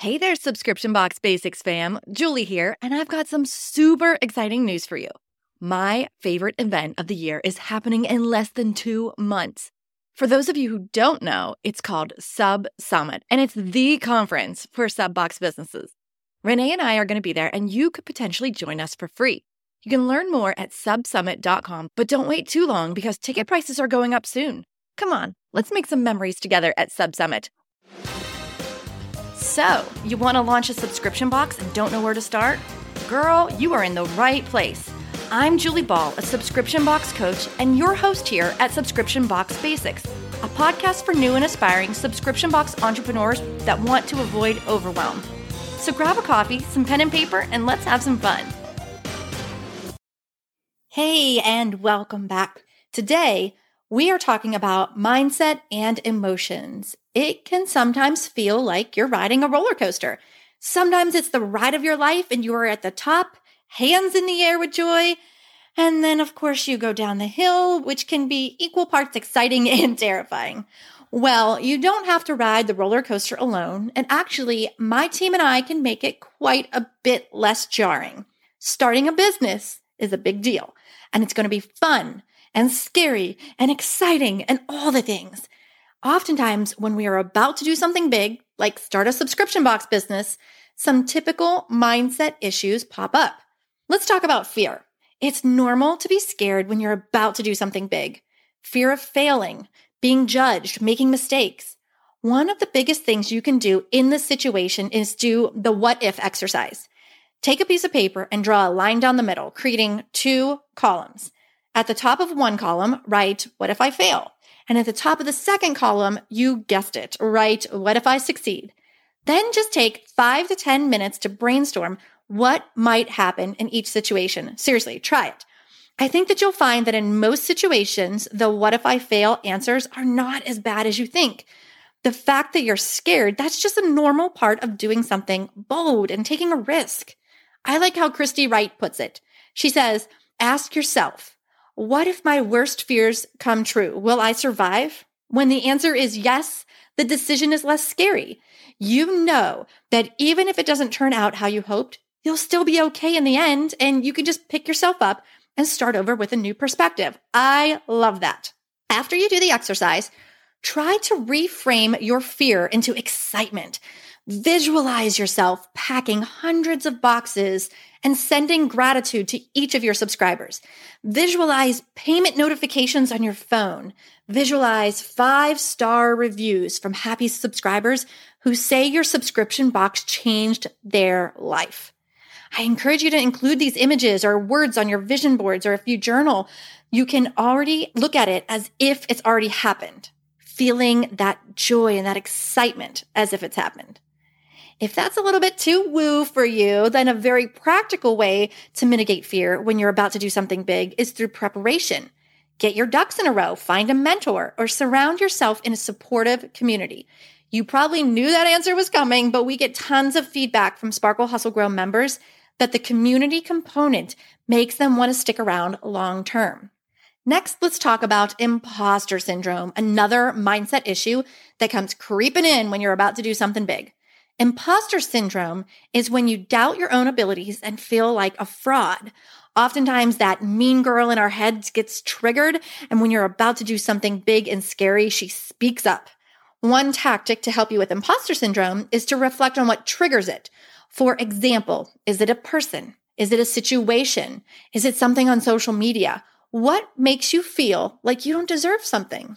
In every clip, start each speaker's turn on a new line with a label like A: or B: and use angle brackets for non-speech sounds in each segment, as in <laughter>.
A: Hey there, Subscription Box Basics fam. Julie here, and I've got some super exciting news for you. My favorite event of the year is happening in less than two months. For those of you who don't know, it's called Sub Summit, and it's the conference for sub box businesses. Renee and I are going to be there, and you could potentially join us for free. You can learn more at subsummit.com, but don't wait too long because ticket prices are going up soon. Come on, let's make some memories together at Sub Summit. So, you want to launch a subscription box and don't know where to start? Girl, you are in the right place. I'm Julie Ball, a subscription box coach, and your host here at Subscription Box Basics, a podcast for new and aspiring subscription box entrepreneurs that want to avoid overwhelm. So grab a coffee, some pen and paper, and let's have some fun. Hey, and welcome back. Today, we are talking about mindset and emotions it can sometimes feel like you're riding a roller coaster. Sometimes it's the ride of your life and you are at the top, hands in the air with joy. And then, of course, you go down the hill, which can be equal parts exciting <laughs> and terrifying. Well, you don't have to ride the roller coaster alone. And actually, my team and I can make it quite a bit less jarring. Starting a business is a big deal, and it's going to be fun and scary and exciting and all the things. Oftentimes, when we are about to do something big, like start a subscription box business, some typical mindset issues pop up. Let's talk about fear. It's normal to be scared when you're about to do something big. Fear of failing, being judged, making mistakes. One of the biggest things you can do in this situation is do the what if exercise. Take a piece of paper and draw a line down the middle, creating two columns. At the top of one column, write, What if I fail? And at the top of the second column, you guessed it, right? What if I succeed? Then just take five to 10 minutes to brainstorm what might happen in each situation. Seriously, try it. I think that you'll find that in most situations, the what if I fail answers are not as bad as you think. The fact that you're scared, that's just a normal part of doing something bold and taking a risk. I like how Christy Wright puts it. She says, ask yourself, what if my worst fears come true? Will I survive? When the answer is yes, the decision is less scary. You know that even if it doesn't turn out how you hoped, you'll still be okay in the end, and you can just pick yourself up and start over with a new perspective. I love that. After you do the exercise, try to reframe your fear into excitement. Visualize yourself packing hundreds of boxes and sending gratitude to each of your subscribers. Visualize payment notifications on your phone. Visualize five star reviews from happy subscribers who say your subscription box changed their life. I encourage you to include these images or words on your vision boards, or if you journal, you can already look at it as if it's already happened, feeling that joy and that excitement as if it's happened. If that's a little bit too woo for you, then a very practical way to mitigate fear when you're about to do something big is through preparation. Get your ducks in a row, find a mentor, or surround yourself in a supportive community. You probably knew that answer was coming, but we get tons of feedback from Sparkle Hustle Grow members that the community component makes them want to stick around long term. Next, let's talk about imposter syndrome, another mindset issue that comes creeping in when you're about to do something big. Imposter syndrome is when you doubt your own abilities and feel like a fraud. Oftentimes, that mean girl in our heads gets triggered, and when you're about to do something big and scary, she speaks up. One tactic to help you with imposter syndrome is to reflect on what triggers it. For example, is it a person? Is it a situation? Is it something on social media? What makes you feel like you don't deserve something?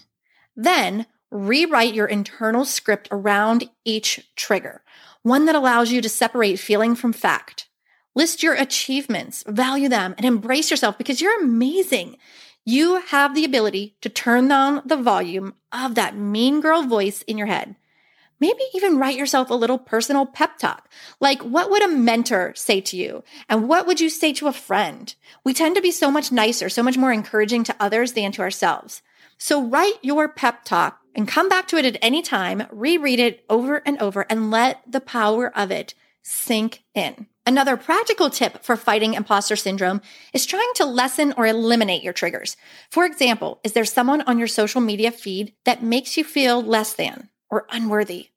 A: Then rewrite your internal script around each trigger, one that allows you to separate feeling from fact. List your achievements, value them, and embrace yourself because you're amazing. You have the ability to turn down the volume of that mean girl voice in your head. Maybe even write yourself a little personal pep talk. Like, what would a mentor say to you? And what would you say to a friend? We tend to be so much nicer, so much more encouraging to others than to ourselves. So write your pep talk and come back to it at any time, reread it over and over, and let the power of it sink in. Another practical tip for fighting imposter syndrome is trying to lessen or eliminate your triggers. For example, is there someone on your social media feed that makes you feel less than or unworthy?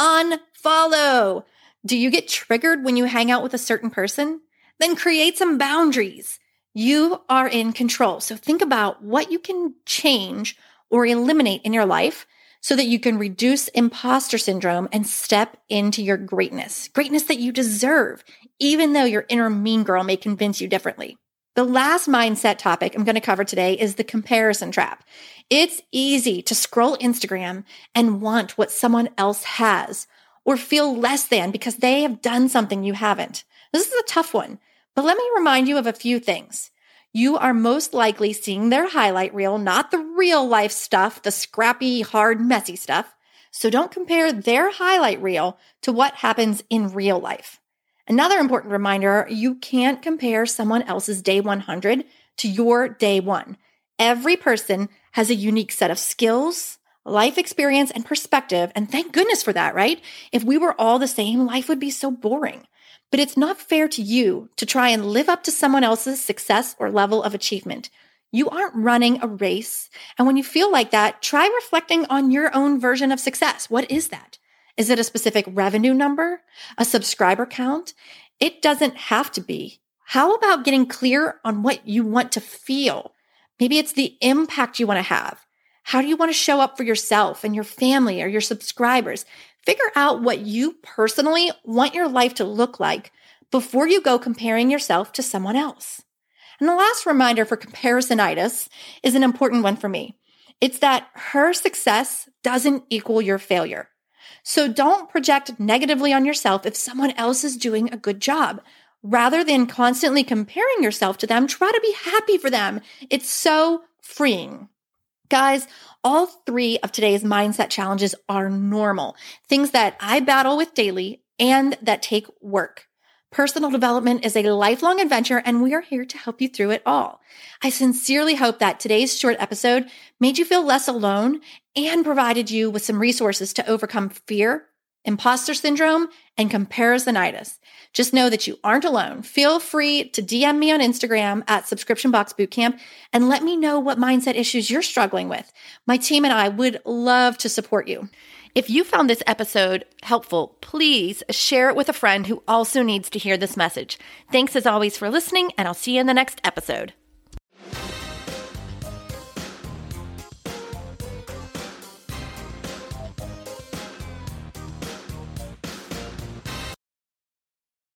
A: Unfollow. Do you get triggered when you hang out with a certain person? Then create some boundaries. You are in control. So think about what you can change or eliminate in your life so that you can reduce imposter syndrome and step into your greatness, greatness that you deserve, even though your inner mean girl may convince you differently. The last mindset topic I'm going to cover today is the comparison trap. It's easy to scroll Instagram and want what someone else has or feel less than because they have done something you haven't. This is a tough one, but let me remind you of a few things you are most likely seeing their highlight reel, not the real life stuff, the scrappy, hard, messy stuff. So don't compare their highlight reel to what happens in real life. Another important reminder you can't compare someone else's day 100 to your day one. Every person has a unique set of skills, life experience, and perspective. And thank goodness for that, right? If we were all the same, life would be so boring. But it's not fair to you to try and live up to someone else's success or level of achievement. You aren't running a race. And when you feel like that, try reflecting on your own version of success. What is that? Is it a specific revenue number? A subscriber count? It doesn't have to be. How about getting clear on what you want to feel? Maybe it's the impact you want to have. How do you want to show up for yourself and your family or your subscribers? Figure out what you personally want your life to look like before you go comparing yourself to someone else. And the last reminder for comparisonitis is an important one for me. It's that her success doesn't equal your failure. So don't project negatively on yourself if someone else is doing a good job. Rather than constantly comparing yourself to them, try to be happy for them. It's so freeing. Guys, all three of today's mindset challenges are normal, things that I battle with daily and that take work. Personal development is a lifelong adventure, and we are here to help you through it all. I sincerely hope that today's short episode made you feel less alone and provided you with some resources to overcome fear, imposter syndrome, and comparisonitis. Just know that you aren't alone. Feel free to DM me on Instagram at Subscription Box Bootcamp and let me know what mindset issues you're struggling with. My team and I would love to support you. If you found this episode helpful, please share it with a friend who also needs to hear this message. Thanks as always for listening, and I'll see you in the next episode.